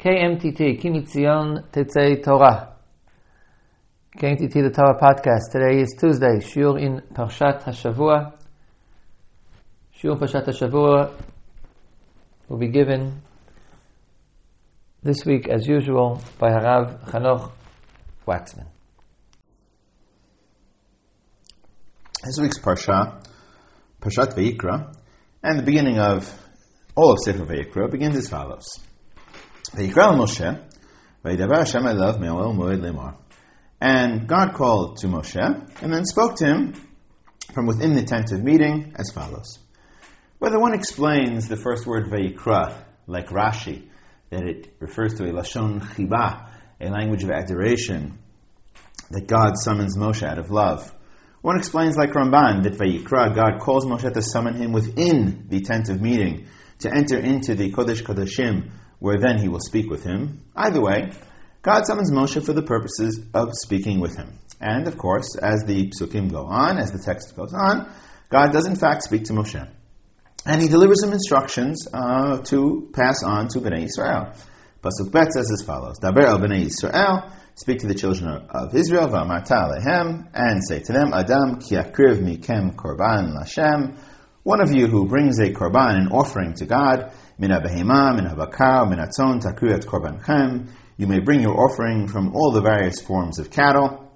KMTT, Kimitzion Tetzei Torah. KMTT, the Torah podcast. Today is Tuesday, Shiur in Parshat HaShavua. Shiur Parshat HaShavua will be given this week, as usual, by Harav Chanoch Waxman. This week's Parsha, Parshat Vayikra, and the beginning of all of Sefer Vayikra begins as follows. Moshe, Hashem Moed Lemar. And God called to Moshe, and then spoke to him from within the tent of meeting as follows. Whether one explains the first word Vayikra, like Rashi, that it refers to a Lashon Chiba, a language of adoration, that God summons Moshe out of love. One explains like Ramban that Vayikra, God calls Moshe to summon him within the tent of meeting, to enter into the Kodesh Kodeshim, where then he will speak with him. Either way, God summons Moshe for the purposes of speaking with him. And of course, as the psukim go on, as the text goes on, God does in fact speak to Moshe. And he delivers him instructions uh, to pass on to Bnei Israel. Pasuk Bet says as follows, Daber el Bnei Israel, speak to the children of Israel, v'amarta lehem, and say to them, Adam ki akriv mikem korban lashem, one of you who brings a korban, an offering to God, min abehema, min habakar, min atzon, takriat korbanchem, you may bring your offering from all the various forms of cattle.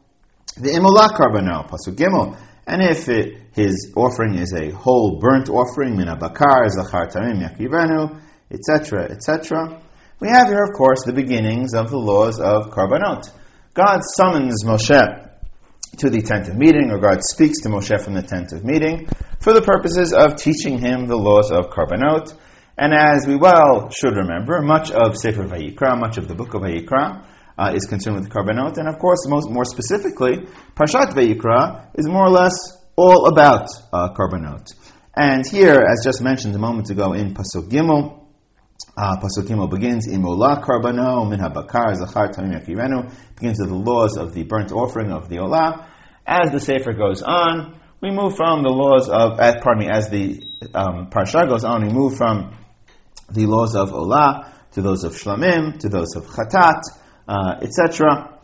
The imolah karbano, pasuk gimel, and if it, his offering is a whole burnt offering, min abakar, zachar tamim yakivenu, etc., etc., we have here, of course, the beginnings of the laws of Karbanot. God summons Moshe to the tent of meeting, or God speaks to Moshe from the tent of meeting, for the purposes of teaching him the laws of Karbanot. And as we well should remember, much of Sefer Vayikra, much of the book of Vayikra, uh, is concerned with Karbanot, and of course, most, more specifically, Parshat Vayikra is more or less all about uh. And here, as just mentioned a moment ago in Pasuk Gimel, uh, Pasuk Gimel begins, Imola karbano min habakar zachar tamim begins with the laws of the burnt offering of the Olah. As the Sefer goes on, we move from the laws of, pardon me, as the um, Parsha goes on, we move from the laws of Olah to those of Shlamim, to those of Chatat, uh, etc.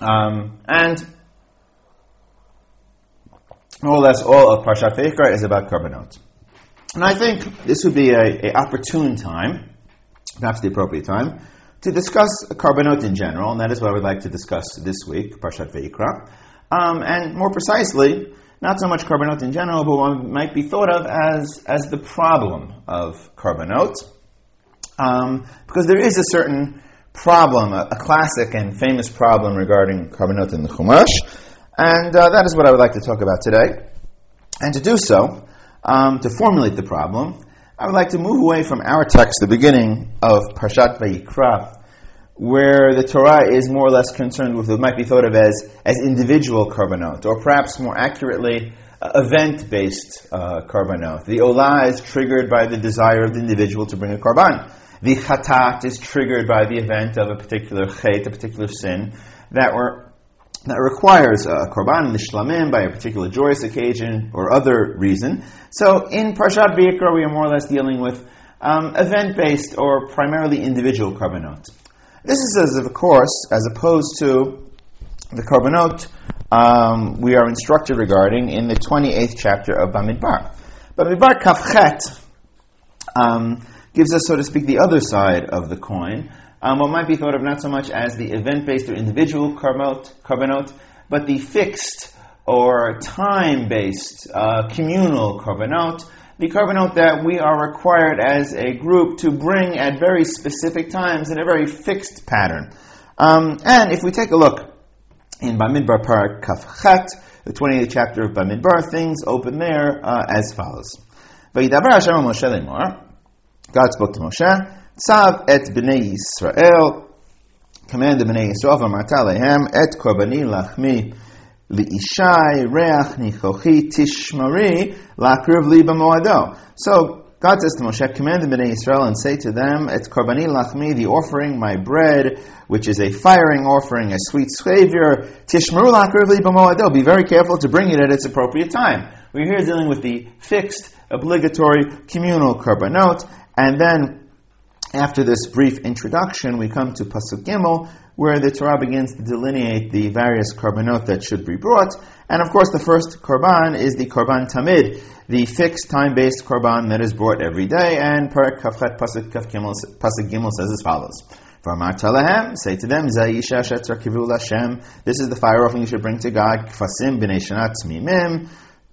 Um, and more or less all of Parshat Vayikra is about Karbanot. And I think this would be a, a, opportune time, perhaps the appropriate time, to discuss Karbanot in general, and that is what I would like to discuss this week, Parshat Vayikra. Um, and more precisely, not so much Karbanot in general, but one might be thought of as, as the problem of Karbanot. Um, because there is a certain problem, a, a, classic and famous problem regarding Karbanot in the Chumash, and uh, that is what I would like to talk about today. And to do so, um, to formulate the problem, I would like to move away from our text, the beginning of Parshat Vayikra, where the Torah is more or less concerned with what might be thought of as, as individual karbanot, or perhaps more accurately, uh, event-based uh, karbanot. The olah is triggered by the desire of the individual to bring a karban. The chatat is triggered by the event of a particular chet, a particular sin, that were that requires a korban nishlamim by a particular joyous occasion or other reason. So in Parshat Vayikra, we are more or less dealing with um, event-based or primarily individual korbanot. This is, as of course, as opposed to the korbanot um, we are instructed regarding in the 28th chapter of Bamidbar. Bamidbar Kafchet um, gives us, so to speak, the other side of the coin um, what might be thought of not so much as the event-based or individual korbanot, but the fixed or time-based uh, communal korbanot, the korbanot that we are required as a group to bring at very specific times in a very fixed pattern. Um, and if we take a look in Bamidbar Parak Kaf the 28th chapter of Bamidbar, things open there uh, as follows. God spoke to Moshe, Tzav et b'nei Yisrael, command the b'nei Yisrael, v'amarta lehem, et korbani lachmi li'ishai reach nichochi tishmari lakriv. So, God says to Moshe, command the Bnei Israel and say to them, Et korbani lachmi, the offering, my bread, which is a firing offering, a sweet savior, tishmaru lakriv li. Be very careful to bring it at its appropriate time. We're here dealing with the fixed, obligatory, communal korbanot, and then after this brief introduction, we come to Pasuk Gimel, where the Torah begins to delineate the various korbanot that should be brought. And of course, the first korban is the korban tamid, the fixed time-based korban that is brought every day. And Parak Kafchet Pasuk Kaf Gimel, Pasuk Gimel says as follows. V'amar say to them, Zayisha shetzar kivu Hashem. This is the fire offering you should bring to God. Kfasim b'nei shanat mimim.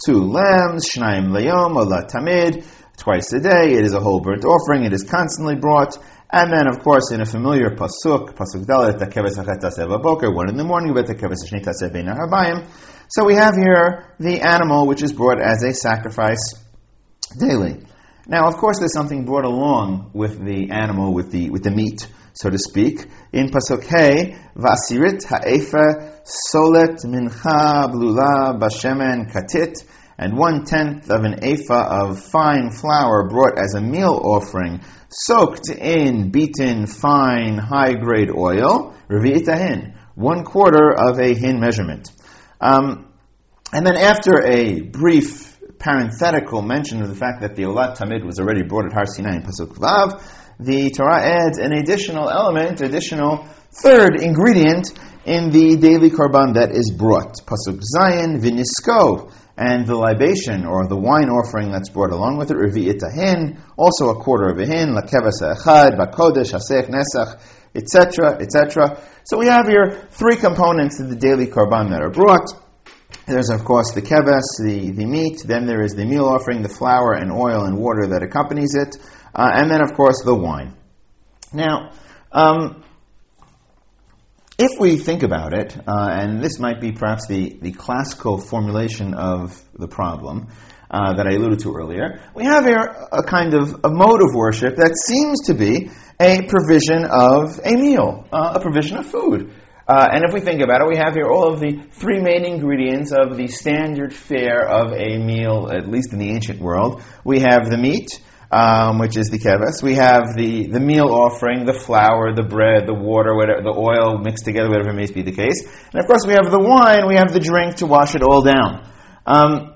Two lambs, shnayim layom, ola tamid twice a day. It is a whole burnt offering. It is constantly brought. And then, of course, in a familiar pasuk, pasuk dalet, tekeves boker, one in the morning, but tekeves habayim. So we have here the animal which is brought as a sacrifice daily. Now, of course, there's something brought along with the animal, with the with the meat, so to speak. In pasuk hey, vasirit ha'efa solet mincha blula bashemen katit and one tenth of an ephah of fine flour brought as a meal offering, soaked in beaten fine high grade oil, revi'it hin, one quarter of a hin measurement. Um, and then after a brief parenthetical mention of the fact that the Olat Tamid was already brought at Har Sinai in Pasuk Vav, the Torah adds an additional element, additional third ingredient in the daily korban that is brought. Pasuk Zayin vinisko, and the libation or the wine offering that's brought along with it, revi'it hin, also a quarter of a hin, lakeves echad, bakodesh, hasech, nesach, etc., etc. So we have here three components of the daily korban that are brought. There's, of course, the keves, the, the meat, then there is the meal offering, the flour and oil and water that accompanies it, uh, and then, of course, the wine. Now, um, if we think about it, uh, and this might be perhaps the, the classical formulation of the problem uh, that I alluded to earlier, we have here a kind of a mode of worship that seems to be a provision of a meal, uh, a provision of food. Uh, and if we think about it, we have here all of the three main ingredients of the standard fare of a meal, at least in the ancient world. We have the meat, um, which is the keves. We have the, the meal offering, the flour, the bread, the water, whatever, the oil mixed together, whatever may be the case. And of course, we have the wine, we have the drink to wash it all down. Um,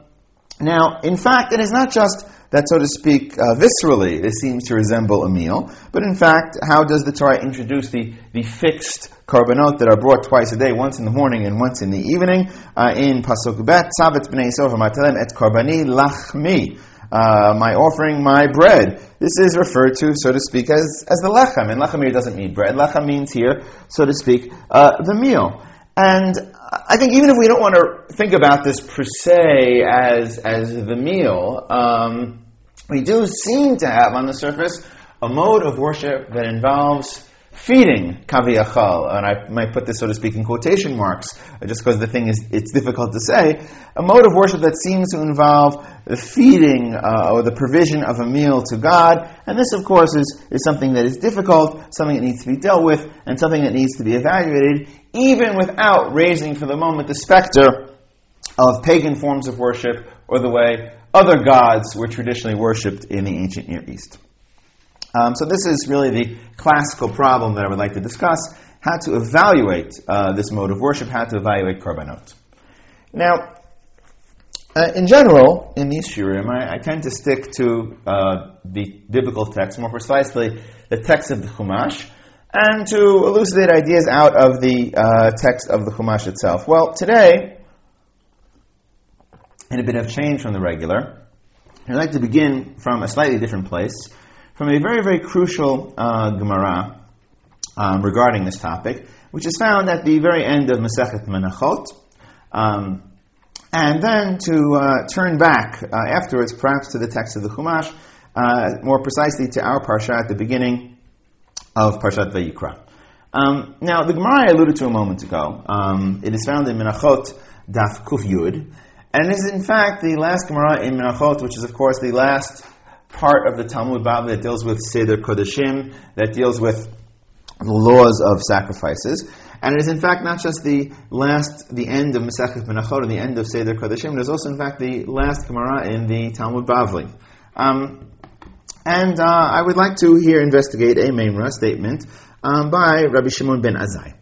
now, in fact, it is not just that, so to speak, uh, viscerally, it seems to resemble a meal, but in fact, how does the Torah introduce the, the fixed korbanot that are brought twice a day, once in the morning and once in the evening? Uh, in Pasuk Bet, Sabat b'nei et karbani lachmi uh, my offering, my bread. This is referred to, so to speak, as, as the lechem. And lechem here doesn't mean bread. Lechem means here, so to speak, uh, the meal. And I think even if we don't want to think about this per se as, as the meal, um, we do seem to have on the surface a mode of worship that involves feeding kaviyachal, and I might put this, so to speak, in quotation marks, just because the thing is, it's difficult to say, a mode of worship that seems to involve the feeding uh, or the provision of a meal to God, and this, of course, is, is something that is difficult, something that needs to be dealt with, and something that needs to be evaluated, even without raising for the moment the specter of pagan forms of worship or the way other gods were traditionally worshipped in the ancient Near East. Um, so this is really the classical problem that I would like to discuss, how to evaluate uh, this mode of worship, how to evaluate korbanot. Now, uh, in general, in these shiurim, I, I, tend to stick to uh, the biblical text, more precisely the text of the Chumash, and to elucidate ideas out of the uh, text of the Chumash itself. Well, today, in a bit of change from the regular, I'd like to begin from a slightly different place from a very, very crucial uh, Gemara um, regarding this topic, which is found at the very end of Masechet Menachot. Um, and then to uh, turn back uh, afterwards, perhaps to the text of the Chumash, uh, more precisely to our parsha at the beginning of Parshat Vayikra. Um, now, the Gemara I alluded to a moment ago, um, it is found in Menachot Daf Kuf Yud, and is in fact the last Gemara in Menachot, which is of course the last part of the Talmud Bavli that deals with Seder Kodashim, that deals with the laws of sacrifices. And it is in fact not just the last, the end of Masechet Menachot the end of Seder Kodashim, it is also in fact the last Gemara in the Talmud Bavli. Um, and uh, I would like to here investigate a Memra statement um, by Rabbi Shimon ben Azai.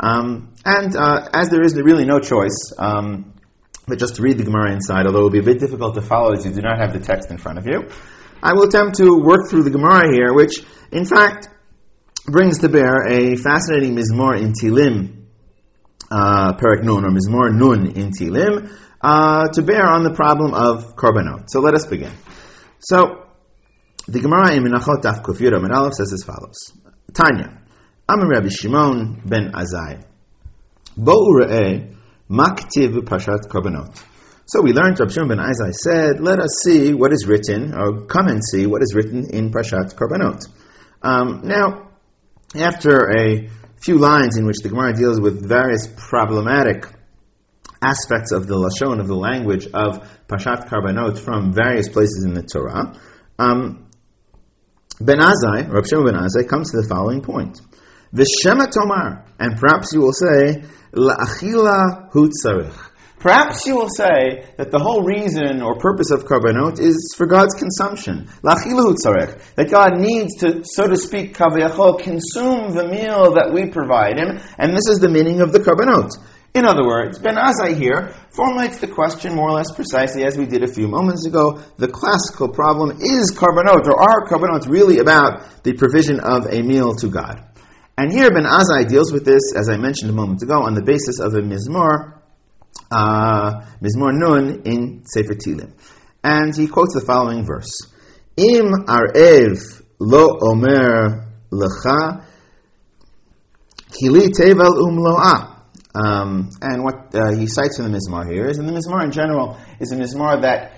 Um, and uh, as there is really no choice, um, but just to read the Gemara inside, although it will be a bit difficult to follow as you do not have the text in front of you, I will attempt to work through the Gemara here, which, in fact, brings to bear a fascinating mizmor in Tilim, uh, Perak Nun, or Mizmor Nun in Tilim, uh, to bear on the problem of korbanot. So let us begin. So, the Gemara in Menachot Daf Kuf Yud Aleph says as follows: Tanya, Amar Rabbi Shimon ben Azai, Bo Re'eh Maktiv Pashat Korbanot. So we learned, Rabbi Shimon ben Azai said, let us see what is written, or come and see what is written in Pashat Korbanot. Um, now, after a few lines in which the Gemara deals with various problematic aspects of the lashon of the language of Pashat Korbanot from various places in the Torah, um, Ben Azai, Rabbi Shimon Ben Azai, comes to the following point: V'shema Tomar, and perhaps you will say La'achila Hu Perhaps you will say that the whole reason or purpose of korbanot is for God's consumption. That God needs to, so to speak, kaviyachol, consume the meal that we provide him, and this is the meaning of the korbanot. In other words, Ben Azai here formulates the question more or less precisely as we did a few moments ago. The classical problem is korbanot, or are korbanot really about the provision of a meal to God? And here Ben Azai deals with this, as I mentioned a moment ago, on the basis of a mizmor Mizmor Nun in Sefer Tilim. And he quotes the following verse. Im arev lo omer lecha kili tevel umloa. Um, and what uh, he cites in the Mizmor here is, and the Mizmor in general is a Mizmor that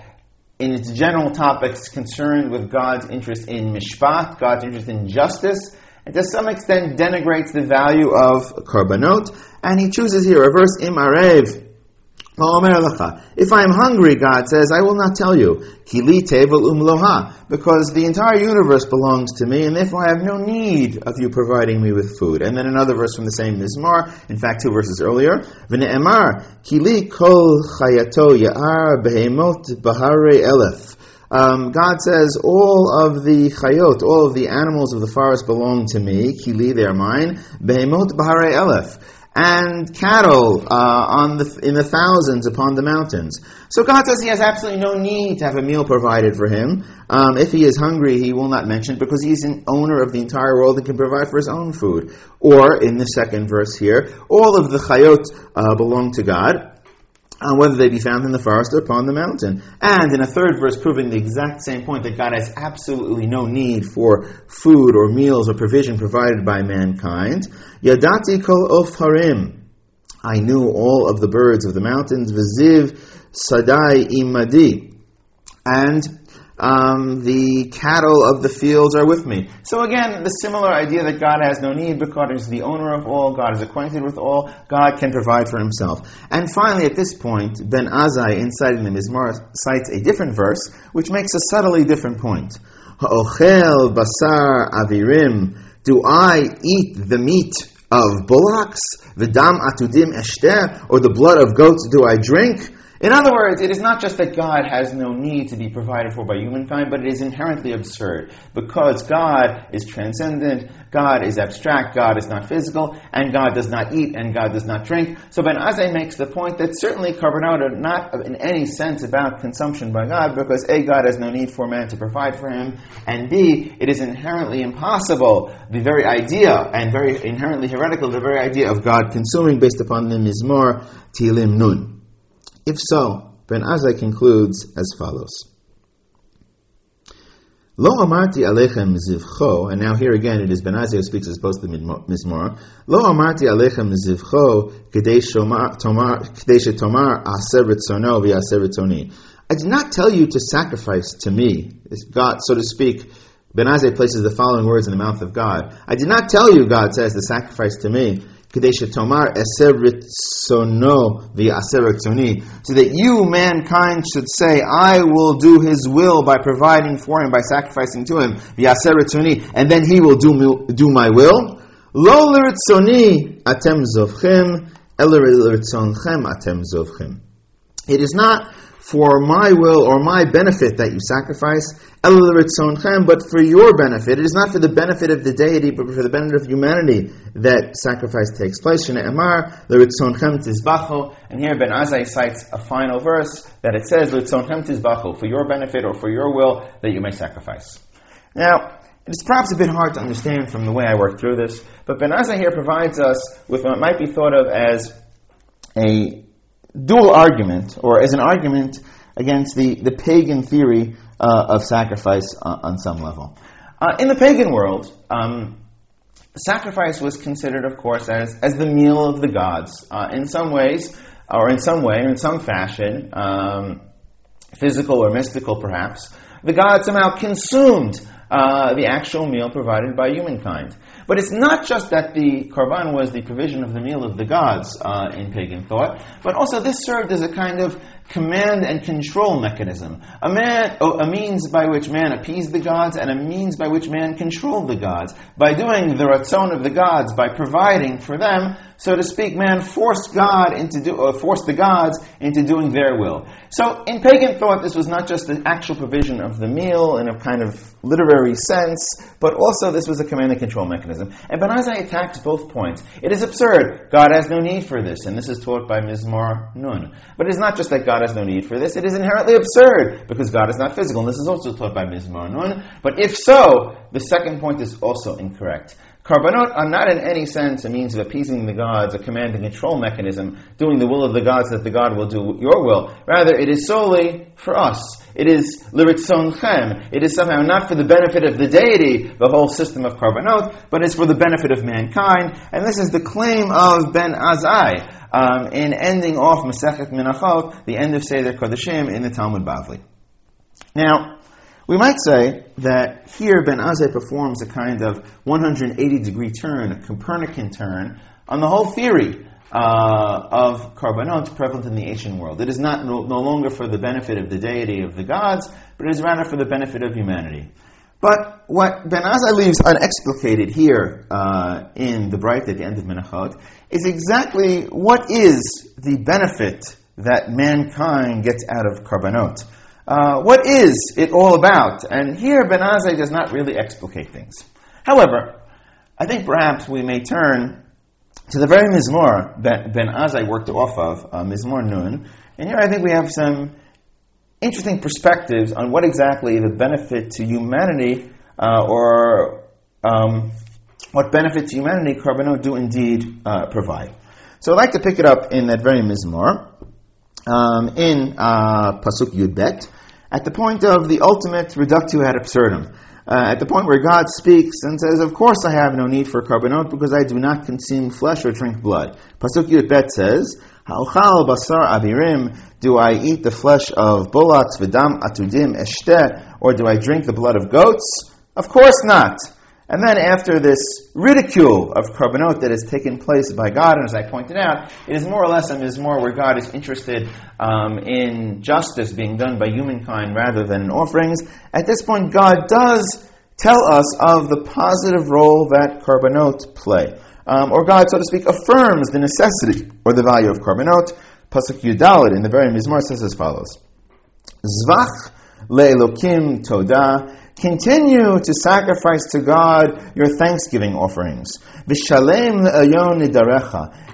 in its general topics concerned with God's interest in mishpat, God's interest in justice, and to some extent denigrates the value of korbanot. And he chooses here a verse, Im arev if I am hungry, God says, I will not tell you. Because the entire universe belongs to me, and therefore I have no need of you providing me with food. And then another verse from the same Mizmor, in fact, two verses earlier. Um, God says, all of the chayot, all of the animals of the forest belong to me. They are mine. And cattle uh, on the, in the thousands upon the mountains. So God says he has absolutely no need to have a meal provided for him. Um, if he is hungry, he will not mention it because he's an owner of the entire world and can provide for his own food. Or, in the second verse here, all of the chayot uh, belong to God whether they be found in the forest or upon the mountain. And in a third verse, proving the exact same point that God has absolutely no need for food or meals or provision provided by mankind. Yadati kol of harim. I knew all of the birds of the mountains. Viziv sadai imadi. And um, the cattle of the fields are with me. So again, the similar idea that God has no need because God is the owner of all, God is acquainted with all, God can provide for himself. And finally, at this point, Ben Azai, inciting the Mizmor, cites a different verse, which makes a subtly different point. Ha'ochel basar avirim, do I eat the meat of bullocks, v'dam atudim eshter, or the blood of goats do I drink? In other words, it is not just that God has no need to be provided for by humankind, but it is inherently absurd because God is transcendent, God is abstract, God is not physical, and God does not eat and God does not drink. So Ben Azai makes the point that certainly are not in any sense about consumption by God because A, God has no need for man to provide for him, and B, it is inherently impossible, the very idea, and very inherently heretical, the very idea of God consuming based upon the Mizmor Tilim Nun. If so, Ben Azai concludes as follows. Lo amarti alechem zivcho, and now here again it is Ben Azai who speaks as opposed to the Mizmor. Lo amarti alechem zivcho k'dei shetomar aser ritzono v'aser ritzoni. I did not tell you to sacrifice to me. God, so to speak, Ben Azai places the following words in the mouth of God. I did not tell you, God says, to sacrifice to me so that you, mankind, should say, I will do his will by providing for him, by sacrificing to him, and then he will do, do my will. Lo atem zovchem, atem zovchem. It is not for my will or my benefit that you sacrifice, but for your benefit. It is not for the benefit of the deity, but for the benefit of humanity that sacrifice takes place. And here Ben Azai cites a final verse that it says, for your benefit or for your will that you may sacrifice. Now, It's perhaps a bit hard to understand from the way I work through this, but Ben Azai here provides us with what might be thought of as a dual argument, or as an argument against the, the pagan theory uh, of sacrifice uh, on some level. Uh, in the pagan world, um, sacrifice was considered, of course, as, as the meal of the gods. Uh, in some ways, or in some way, or in some fashion, um, physical or mystical perhaps, the gods somehow consumed uh, the actual meal provided by humankind. But it's not just that the korban was the provision of the meal of the gods uh, in pagan thought, but also this served as a kind of command and control mechanism. A, man, a means by which man appeased the gods and a means by which man controlled the gods. By doing the ratzon of the gods, by providing for them, so to speak, man forced God into do, uh, forced the gods into doing their will. So in pagan thought, this was not just the actual provision of the meal in a kind of literary sense, but also this was a command and control mechanism. And Ben Azai attacks both points. It is absurd. God has no need for this, and this is taught by Mizmor Nun. But it is not just that God has no need for this, it is inherently absurd, because God is not physical, and this is also taught by Mizmor Nun. But if so, the second point is also incorrect. Karbanot are not in any sense a means of appeasing the gods, a command and control mechanism, doing the will of the gods that the God will do your will. Rather, it is solely for us. It is liritzon It is somehow not for the benefit of the deity, the whole system of karbanot, but it's for the benefit of mankind. And this is the claim of Ben Azai um, in ending off Masechet Menachot, the end of Seder Kodashim in the Talmud Bavli. Now, we might say that here Ben Azai performs a kind of 180 degree turn, a Copernican turn, on the whole theory uh, of karbanot prevalent in the ancient world. It is not no, no, longer for the benefit of the deity of the gods, but it is rather for the benefit of humanity. But what Ben Azai leaves unexplicated here uh, in the Braita at the end of Menachot is exactly what is the benefit that mankind gets out of karbanot. Uh, what is it all about? And here Ben Azai does not really explicate things. However, I think perhaps we may turn to the very Mizmor that Ben Azai worked off of, uh, Mizmor Nun, and here I think we have some interesting perspectives on what exactly the benefit to humanity uh, or um, what benefit to humanity Karbanot do indeed uh, provide. So I'd like to pick it up in that very Mizmor, um, in uh, Pasuk Yud Bet, at the point of the ultimate reductio ad absurdum, uh, at the point where God speaks and says, Of course I have no need for karbanot because I do not consume flesh or drink blood. Pasuk Bet says, Ha'ochal basar abirim, do I eat the flesh of bullocks, v'dam atudim eshte, or do I drink the blood of goats? Of course not. And then after this ridicule of karbanot that has taken place by God, and as I pointed out, it is more or less a mizmor where God is interested um, in justice being done by humankind rather than in offerings. At this point, God does tell us of the positive role that karbanot play. Um, or God, so to speak, affirms the necessity or the value of karbanot. Pasuk Yud Dalet in the very mizmor says as follows. Zvach le'elokim todah Continue to sacrifice to God your thanksgiving offerings. Vishalem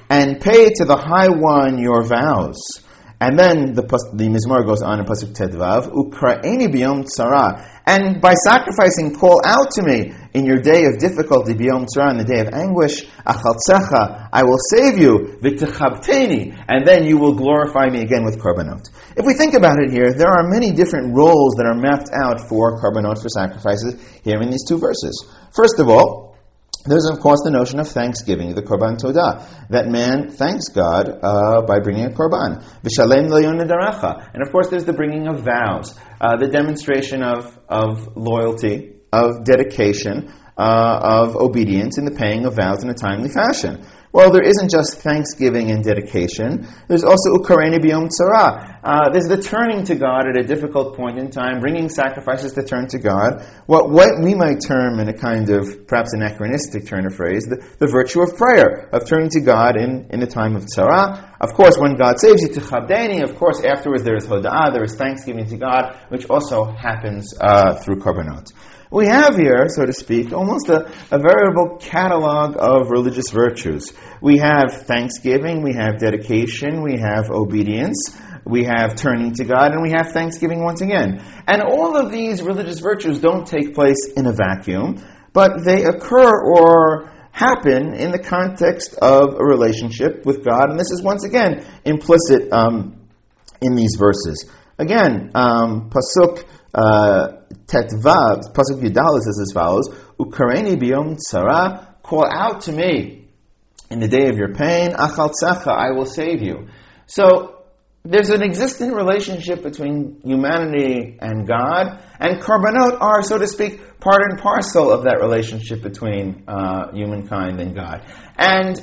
and pay to the High One your vows. And then the, the Mizmor goes on in Pasuk Tedvav, Ukraini biyom tzara. And by sacrificing, call out to me in your day of difficulty, biyom tzara, in the day of anguish, achaltzecha, I will save you, v'techabteni, and then you will glorify me again with karbanot. If we think about it here, there are many different roles that are mapped out for karbanot, for sacrifices, here in these two verses. First of all, there's, of course, the notion of thanksgiving, the korban todah, that man thanks God uh, by bringing a korban. And of course, there's the bringing of vows, uh, the demonstration of, of loyalty, of dedication, uh, of obedience in the paying of vows in a timely fashion. Well, there isn't just thanksgiving and dedication. There's also ukareni biyom tzara. Uh, there's the turning to God at a difficult point in time, bringing sacrifices to turn to God. What, what we might term in a kind of perhaps anachronistic turn of phrase, the, the virtue of prayer, of turning to God in, in a time of tzara. Of course, when God saves you to chabdeni, of course, afterwards there is hoda'ah, there is thanksgiving to God, which also happens uh, through korbanot. We have here, so to speak, almost a, a veritable catalog of religious virtues. We have thanksgiving, we have dedication, we have obedience, we have turning to God, and we have thanksgiving once again. And all of these religious virtues don't take place in a vacuum. but they occur or happen in the context of a relationship with God, and this is once again implicit um, in these verses. Again, um, pasuk tetvav, pasuk yudal says as follows: "Ukareni biyom tzara, call out to me in the day of your pain, achal tzacha, I will save you." So there's an existing relationship between humanity and God, and korbanot are, so to speak, part and parcel of that relationship between uh, humankind and God. And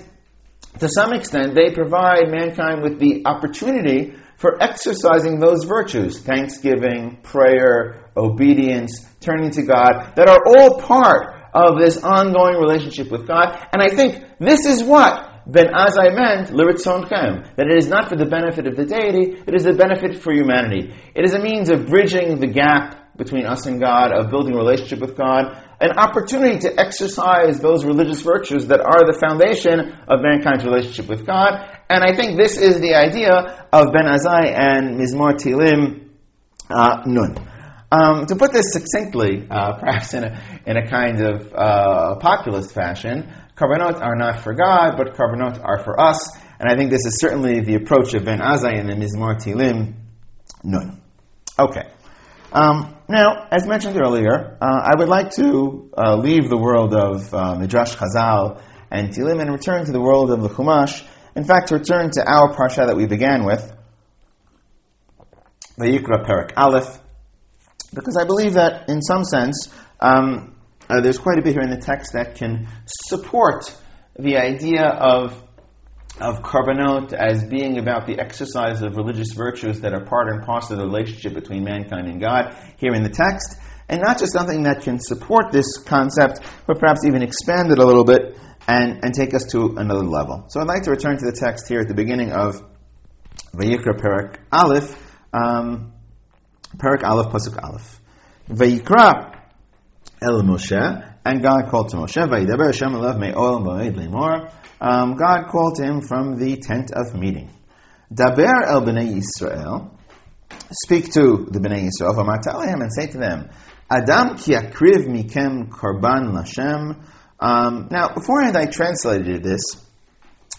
to some extent, they provide mankind with the opportunity for exercising those virtues thanksgiving, prayer, obedience, turning to God that are all part of this ongoing relationship with God. And I think this is what Ben Azai meant liritzonechem, that it is not for the benefit of the deity, it is a benefit for humanity. It is a means of bridging the gap between us and God, of building a relationship with God, an opportunity to exercise those religious virtues that are the foundation of mankind's relationship with God. And I think this is the idea of Ben Azai and Mizmor Tilim uh, Nun. Um, to put this succinctly, uh, perhaps in a, in a kind of uh, populist fashion, Karbanot are not for God, but Karbanot are for us. And I think this is certainly the approach of Ben Azai and the Mizmor Tilim Nun. Okay. Um, now, as mentioned earlier, uh, I would like to uh, leave the world of uh, Midrash Chazal and Tilim and return to the world of the Chumash. In fact, to return to our parsha that we began with, the Yikra Perak Aleph, because I believe that in some sense, um, uh, there's quite a bit here in the text that can support the idea of of korbanot as being about the exercise of religious virtues that are part and parcel of the relationship between mankind and God here in the text, and not just something that can support this concept, but perhaps even expand it a little bit and, and take us to another level. So I'd like to return to the text here at the beginning of Vayikra Perak Aleph, um, Perak Aleph Pasuk Aleph. Vayikra El Moshe, and God called to Moshe, Vayidaber Hashem Elav Me'ol Moed Lemor. Um, God called to him from the tent of meeting. Daber El Bnei Yisrael, speak to the Bnei Yisrael, V'martalehem, and say to them, Adam ki akriv mikem korban lashem. Um, now, beforehand I translated this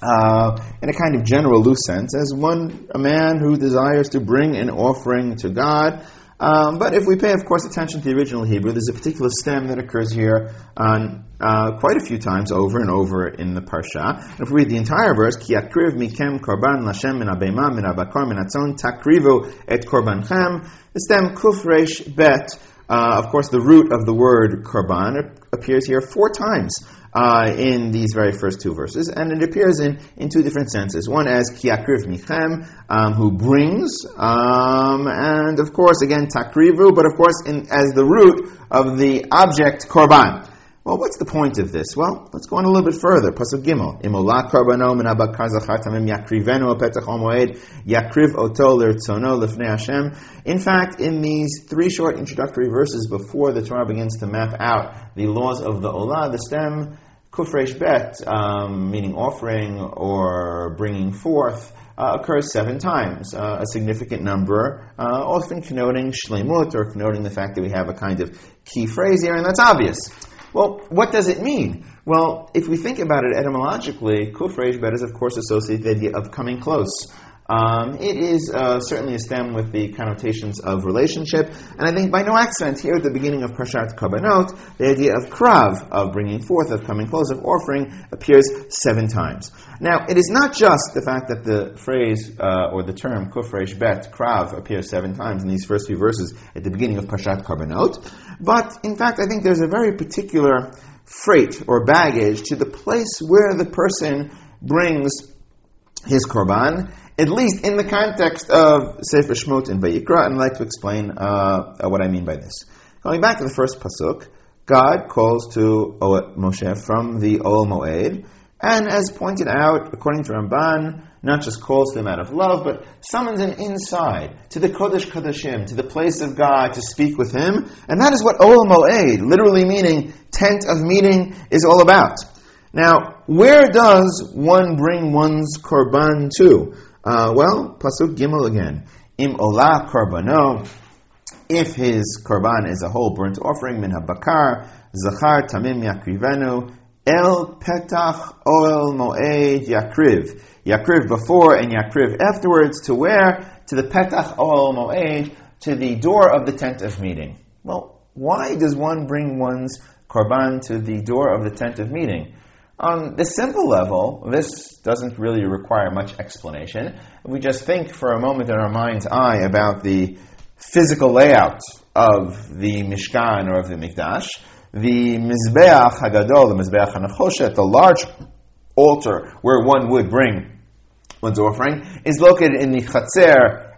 uh, in a kind of general loose sense as one, a man who desires to bring an offering to God. Um, but if we pay, of course, attention to the original Hebrew, there's a particular stem that occurs here on, uh, quite a few times over and over in the parsha. And if we read the entire verse, Ki akriv mikem korban lashem min abema min abakar min atzon takrivu et korban korbanchem, the stem kuf resh bet, uh, of course, the root of the word korban appears here four times uh, in these very first two verses, and it appears in, in two different senses. One as kiakriv michem, um, who brings, um, and of course, again, takrivu, but of course, in, as the root of the object korban. Well, what's the point of this? Well, let's go on a little bit further. Pasuk Gimel. Imola karbano min abakar zachar tamim yakrivenu petach homoed yakriv oto l'rtzono lefnei Hashem. In fact, in these three short introductory verses before the Torah begins to map out the laws of the Olah, the stem kufresh bet, um, meaning offering or bringing forth, uh, occurs seven times, uh, a significant number, uh, often connoting shlemut or connoting the fact that we have a kind of key phrase here, and that's obvious. Well, what does it mean? Well, if we think about it etymologically, kufresh bet is of course associated with the idea of coming close. Um, it is uh, certainly a stem with the connotations of relationship, and I think by no accident here at the beginning of Parshat Korbanot, the idea of krav, of bringing forth, of coming close, of offering, appears seven times. Now, it is not just the fact that the phrase uh, or the term kufresh bet, krav, appears seven times in these first few verses at the beginning of Parshat Korbanot, but in fact, I think there's a very particular freight or baggage to the place where the person brings his korban, at least in the context of Sefer Shmot and Vayikra, and I'd like to explain uh, what I mean by this. Going back to the first pasuk, God calls to Moshe from the Ol Moed, and as pointed out, according to Ramban, not just calls them out of love, but summons him inside to the Kodesh Kodeshim, to the place of God, to speak with him. And that is what Ol Moed, literally meaning tent of meeting, is all about. Now, where does one bring one's korban to? Uh, well, pasuk gimel again. Im olah korbano, if his korban is a whole burnt offering, min habakar, Zachar Tamim Yakrivenu, El Petach Oel Moed Yakriv. Yakriv before and Yakriv afterwards to where? To the Petach Oel Moed, to the door of the tent of meeting. Well, why does one bring one's korban to the door of the tent of meeting? On the simple level, this doesn't really require much explanation. We just think for a moment in our mind's eye about the physical layout of the Mishkan or of the Mikdash the Mizbeach Hagadol, the Mizbeach Hanachoshet, the large altar where one would bring one's offering, is located in the Chatzer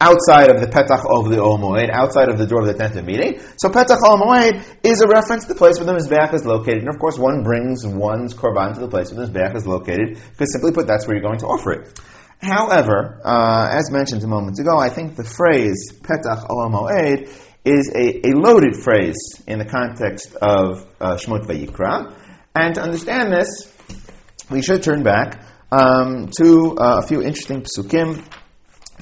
outside of the Petach of the Ol Moed, outside of the door of the tent of meeting. So Petach Ol Moed is a reference to the place where the Mizbeach is located. And of course, one brings one's Korban to the place where the Mizbeach is located, because simply put, that's where you're going to offer it. However, uh, as mentioned a moment ago, I think the phrase Petach Ol Moed is a, a loaded phrase in the context of uh, Shmot Vayikra. And to understand this, we should turn back um, to uh, a few interesting psukim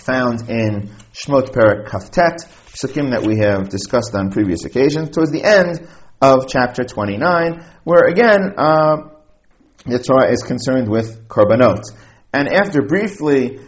found in Shmot Perek Kaftet, psukim that we have discussed on previous occasions, towards the end of chapter 29, where again uh, the Torah is concerned with korbanot. And after briefly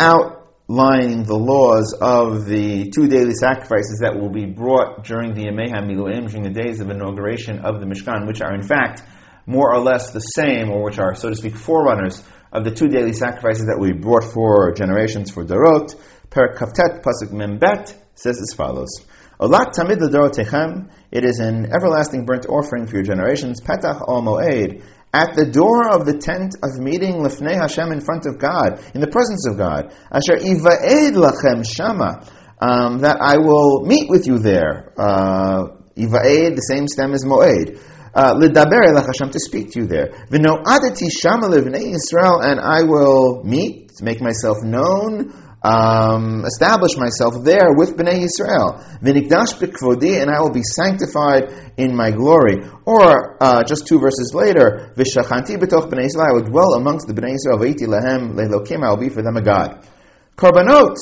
outlining the laws of the two daily sacrifices that will be brought during the Yemei HaMiluim, during the days of inauguration of the Mishkan, which are in fact more or less the same, or which are, so to speak, forerunners of the two daily sacrifices that we brought for generations for Darot. Per Kaftet Pasuk Membet says as follows. Olat tamid l'dorotechem, it is an everlasting burnt offering for your generations. Petach al moed, at the door of the tent of meeting lifnei Hashem in front of God, in the presence of God. Asher ivaed lachem shama, um, that I will meet with you there. Uh, the same stem as moed. Uh, Lidaber Hashem to speak to you there. V'no adati shama Israel, and I will meet, make myself known um, establish myself there with Bnei Yisrael. V'nikdash b'kvodi, and I will be sanctified in my glory. Or, uh, just two verses later, v'shachanti b'toch Bnei Yisrael, I will dwell amongst the Bnei Yisrael, v'iti lehem le'lokim, I will be for them a God. Karbanot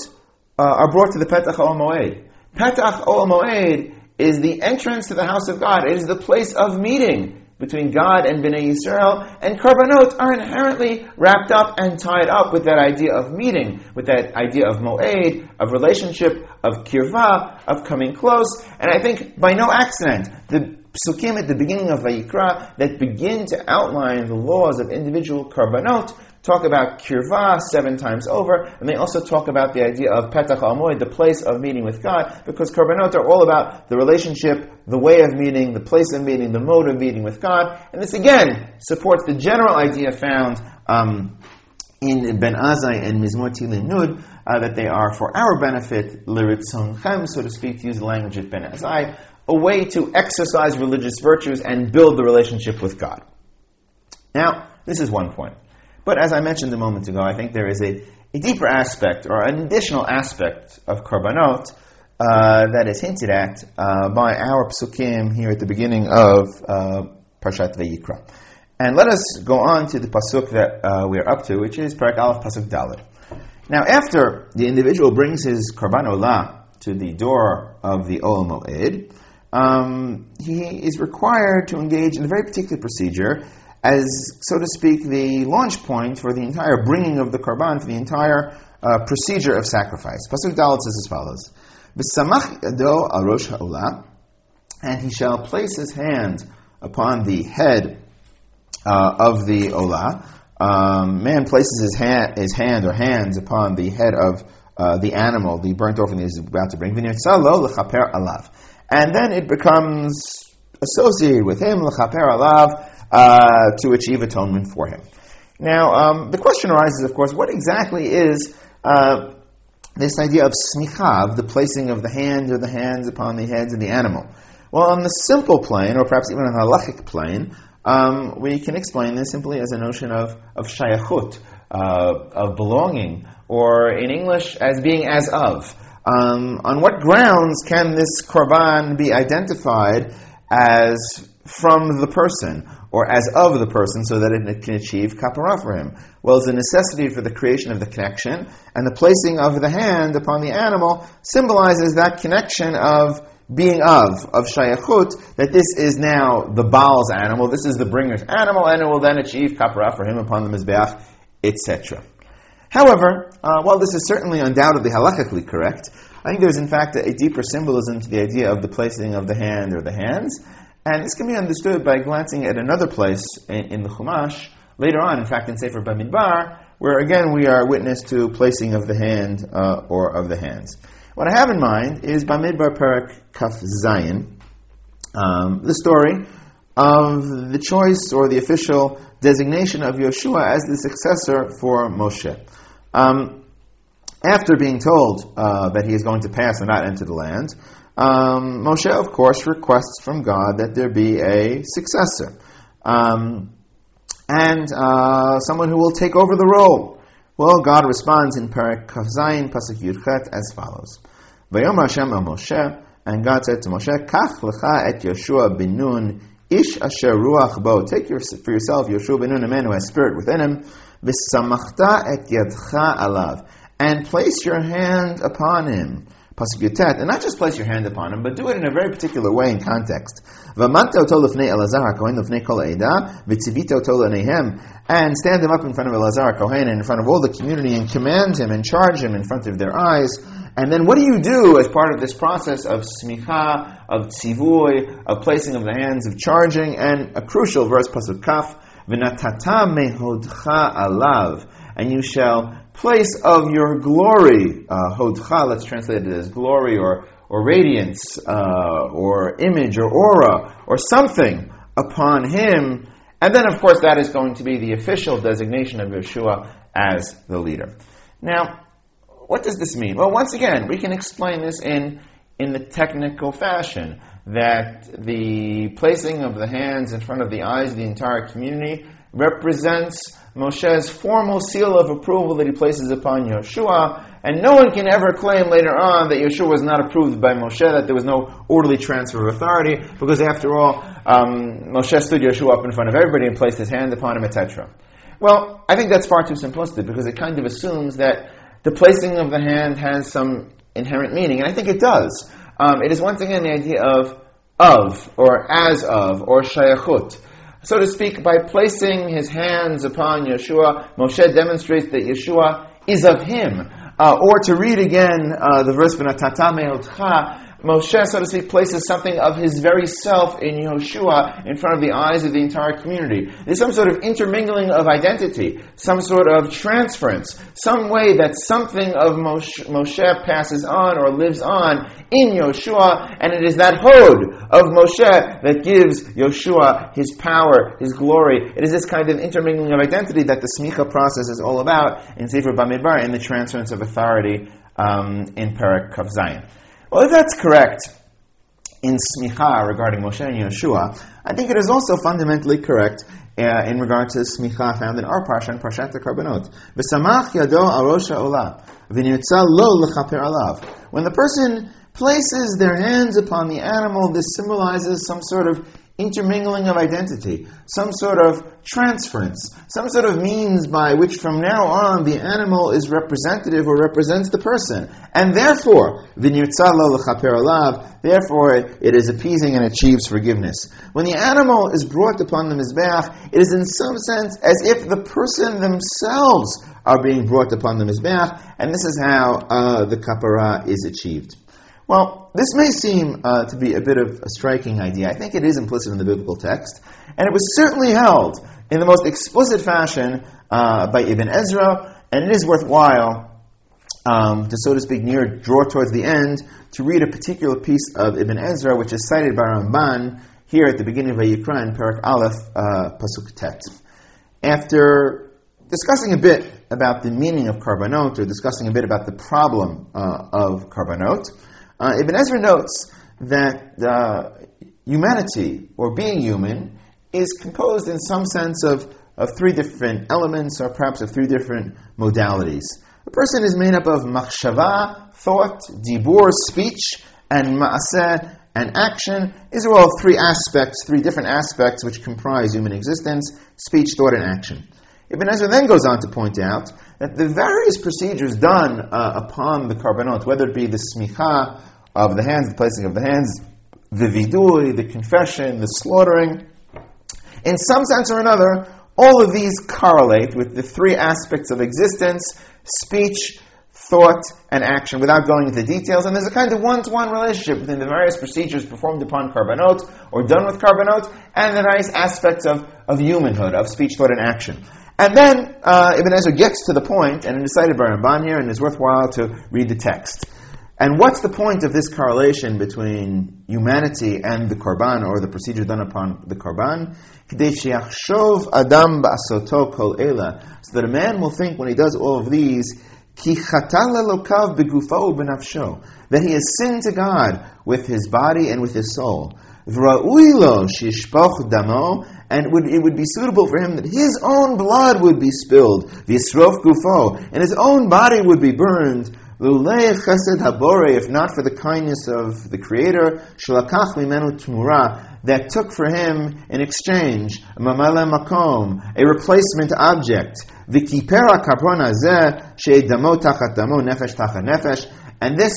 uh, are brought to the Petach Ol Moed. Petach Ol Moed is the entrance to the house of God. It is the place of meeting between God and Bnei Yisrael, and Karbanot are inherently wrapped up and tied up with that idea of meeting, with that idea of moed, of relationship, of kirva, of coming close. And I think by no accident, the psukim at the beginning of Vayikra that begin to outline the laws of individual Karbanot talk about kirva seven times over, and they also talk about the idea of petach al the place of meeting with God, because korbanot are all about the relationship, the way of meeting, the place of meeting, the mode of meeting with God, and this again supports the general idea found um, in Ben Azai and Mizmor Tilim Nun, uh, that they are for our benefit, liritzon so to speak, to use the language of Ben Azai, a way to exercise religious virtues and build the relationship with God. Now, this is one point. But as I mentioned a moment ago, I think there is a, a deeper aspect or an additional aspect of korbanot uh, that is hinted at uh, by our psukim here at the beginning of uh, Parshat Vayikra. And let us go on to the pasuk that uh, we are up to, which is Parak Aleph Pasuk Dalet. Now, after the individual brings his korban olah to the door of the Ol Moed, um, he is required to engage in a very particular procedure as, so to speak, the launch point for the entire bringing of the korban, for the entire uh, procedure of sacrifice. Pasuk Dalet says as follows: "V'samach yado arosh ha'olah, and he shall place his hand upon the head uh, of the olah. Um, man places his hand, his hand or hands upon the head of uh, the animal, the burnt offering is about to bring. and then it becomes associated with him l'chaper alav." Uh, to achieve atonement for him. Now, um, the question arises, of course, what exactly is uh, this idea of smicha, the placing of the hand or the hands upon the heads of the animal? Well, on the simple plane, or perhaps even on the halachic plane, um, we can explain this simply as a notion of, of shayachut, uh, of belonging, or in English, as being as of. Um, on what grounds can this korban be identified as from the person? or as of the person so that it can achieve kapara for him. Well, it's a necessity for the creation of the connection, and the placing of the hand upon the animal symbolizes that connection of being of, of shayachut, that this is now the Baal's animal, this is the bringer's animal, and it will then achieve kapara for him upon the Mizbeach, etc. However, uh, while this is certainly undoubtedly halakhically correct, I think there's in fact a, a, deeper symbolism to the idea of the placing of the hand or the hands, and this can be understood by glancing at another place in, in the Chumash, later on, in fact, in Sefer Bamidbar, where again we are witness to placing of the hand uh, or of the hands. What I have in mind is Bamidbar Perek Kaf Zayin, um, the story of the choice or the official designation of Yehoshua as the successor for Moshe. Um, after being told uh, that he is going to pass and not enter the land, um, Moshe, of course, requests from God that there be a successor. Um, and uh, someone who will take over the role. Well, God responds in Perek Kafzayin Pasuk Yudchet as follows: Vayom Hashem el Moshe, and God said to Moshe, Kach lecha et Yehoshua bin Nun, ish asher ruach bo. Take your, for yourself Yehoshua bin Nun, a man who has spirit within him. V'samachta et yadcha alav, and place your hand upon him. Pasuk and not just place your hand upon him, but do it in a very particular way in context. And stand him up in front of Elazar HaKohen and in front of all the community and command him and charge him in front of their eyes. And then what do you do as part of this process of smicha, of tzivui, of placing of the hands, of charging, and a crucial verse, Pasuk Kaf, v'natata mehodcha alav, and you shall place of your glory, uh, hodcha, let's translate it as glory or, or radiance, uh, or image or aura, or something upon him. And then, of course, that is going to be the official designation of Yehoshua as the leader. Now, what does this mean? Well, once again, we can explain this in, in the technical fashion that the placing of the hands in front of the eyes of the entire community represents Moshe's formal seal of approval that he places upon Yehoshua, and no one can ever claim later on that Yehoshua was not approved by Moshe, that there was no orderly transfer of authority, because after all, um, Moshe stood Yehoshua up in front of everybody and placed his hand upon him, etc. Well, I think that's far too simplistic, because it kind of assumes that the placing of the hand has some inherent meaning, and I think it does. Um, it is once again the idea of of, or as of, or shayachut so to speak, by placing his hands upon Yehoshua, Moshe demonstrates that Yehoshua is of him. Uh, or to read again uh, the verse, Moshe, so to speak, places something of his very self in Yehoshua in front of the eyes of the entire community. There's some sort of intermingling of identity, some sort of transference, some way that something of Moshe, Moshe passes on or lives on in Yehoshua, and it is that hod of Moshe that gives Yehoshua his power, his glory. It is this kind of intermingling of identity that the smicha process is all about in Sefer Bamidbar, in the transference of authority um, in Perek Kaf Zayin. Well, if that's correct in smicha regarding Moshe and Yehoshua, I think it is also fundamentally correct uh, in regard to smicha found in our parsha and parshat Karbonot. When the person places their hands upon the animal, this symbolizes some sort of intermingling of identity, some sort of transference, some sort of means by which from now on the animal is representative or represents the person. And therefore, therefore it is appeasing and achieves forgiveness. When the animal is brought upon the Mizbeach, it is in some sense as if the person themselves are being brought upon the Mizbeach, and this is how uh, the kapara is achieved. Well, this may seem uh, to be a bit of a striking idea. I think it is implicit in the biblical text, and it was certainly held in the most explicit fashion uh, by Ibn Ezra, and it is worthwhile um, to, so to speak, near draw towards the end to read a particular piece of Ibn Ezra, which is cited by Ramban here at the beginning of Vayikra in Perek Aleph, uh, Pasuk Tet. After discussing a bit about the meaning of Karbanot, or discussing a bit about the problem uh, of Karbanot, uh, Ibn Ezra notes that uh, humanity, or being human, is composed in some sense of, of three different elements, or perhaps of three different modalities. A person is made up of machshava, thought, dibur, speech, and ma'aseh, and action. These are all three aspects, three different aspects which comprise human existence speech, thought, and action. Ibn Ezra then goes on to point out that the various procedures done uh, upon the karbanot, whether it be the smicha of the hands, the placing of the hands, the vidui, the confession, the slaughtering. In some sense or another, all of these correlate with the three aspects of existence speech, thought, and action without going into details. And there's a kind of one to one relationship between the various procedures performed upon korbanot or done with korbanot and the various aspects of, of humanhood, of speech, thought, and action. And then uh, Ibn Ezra gets to the point, and decided by Ramban here, and it's worthwhile to read the text. And what's the point of this correlation between humanity and the korban, or the procedure done upon the korban? So that a man will think when he does all of these, ki that he has sinned to God with his body and with his soul. And it would, it would be suitable for him that his own blood would be spilled, v'yisrof gufo, and his own body would be burned, chesed habore, if not for the kindness of the Creator, shalakach mimenu tmura, that took for him in exchange, mamale makom, a replacement object, v'kipera kapron hazeh, she'edamo tachat damo, nefesh tachat nefesh, and this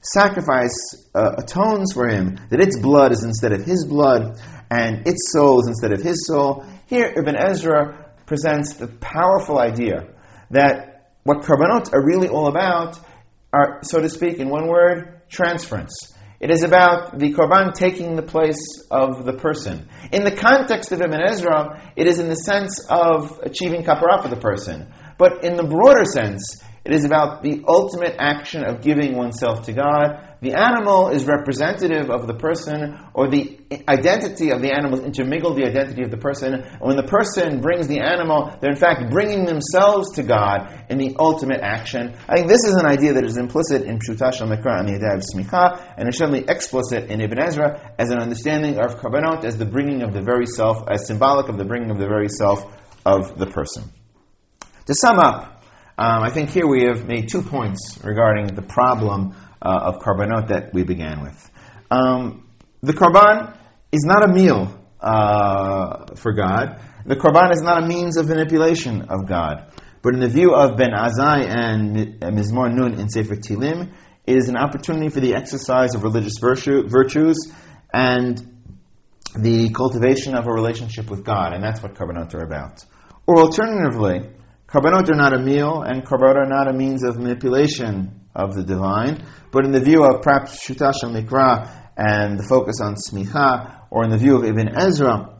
sacrifice uh, atones for him, that its blood is instead of his blood, and its soul is instead of his soul. Here, Ibn Ezra presents the powerful idea that what korbanot are really all about are, so to speak, in one word, transference. It is about the korban taking the place of the person. In the context of Ibn Ezra, it is in the sense of achieving kapara for the person. But in the broader sense, it is about the ultimate action of giving oneself to God. The animal is representative of the person, or the identity of the animal intermingled the identity of the person. And when the person brings the animal, they're in fact bringing themselves to God in the ultimate action. I think this is an idea that is implicit in Pshuto shel Mikra and the idea of Smicha, and is certainly explicit in Ibn Ezra as an understanding of Korbanot as the bringing of the very self, as symbolic of the bringing of the very self of the person. To sum up, um, I think here we have made two points regarding the problem uh, of korbanot that we began with. Um, the korban is not a meal uh, for God. The korban is not a means of manipulation of God. But in the view of Ben Azai and Mizmor Nun in Sefer Tehillim, it is an opportunity for the exercise of religious virtue, virtues and the cultivation of a relationship with God, and that's what korbanot are about. Or alternatively, Korbanot are not a meal, and korbanot are not a means of manipulation of the divine. But in the view of perhaps Shutash Mikra and the focus on Smicha, or in the view of Ibn Ezra,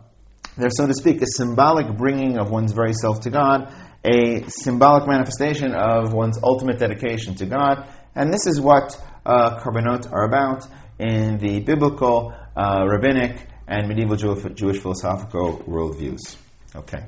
they're, so to speak, a symbolic bringing of one's very self to God, a symbolic manifestation of one's ultimate dedication to God. And this is what uh, are about in the biblical, uh, rabbinic, and medieval Jewish philosophical worldviews. Okay.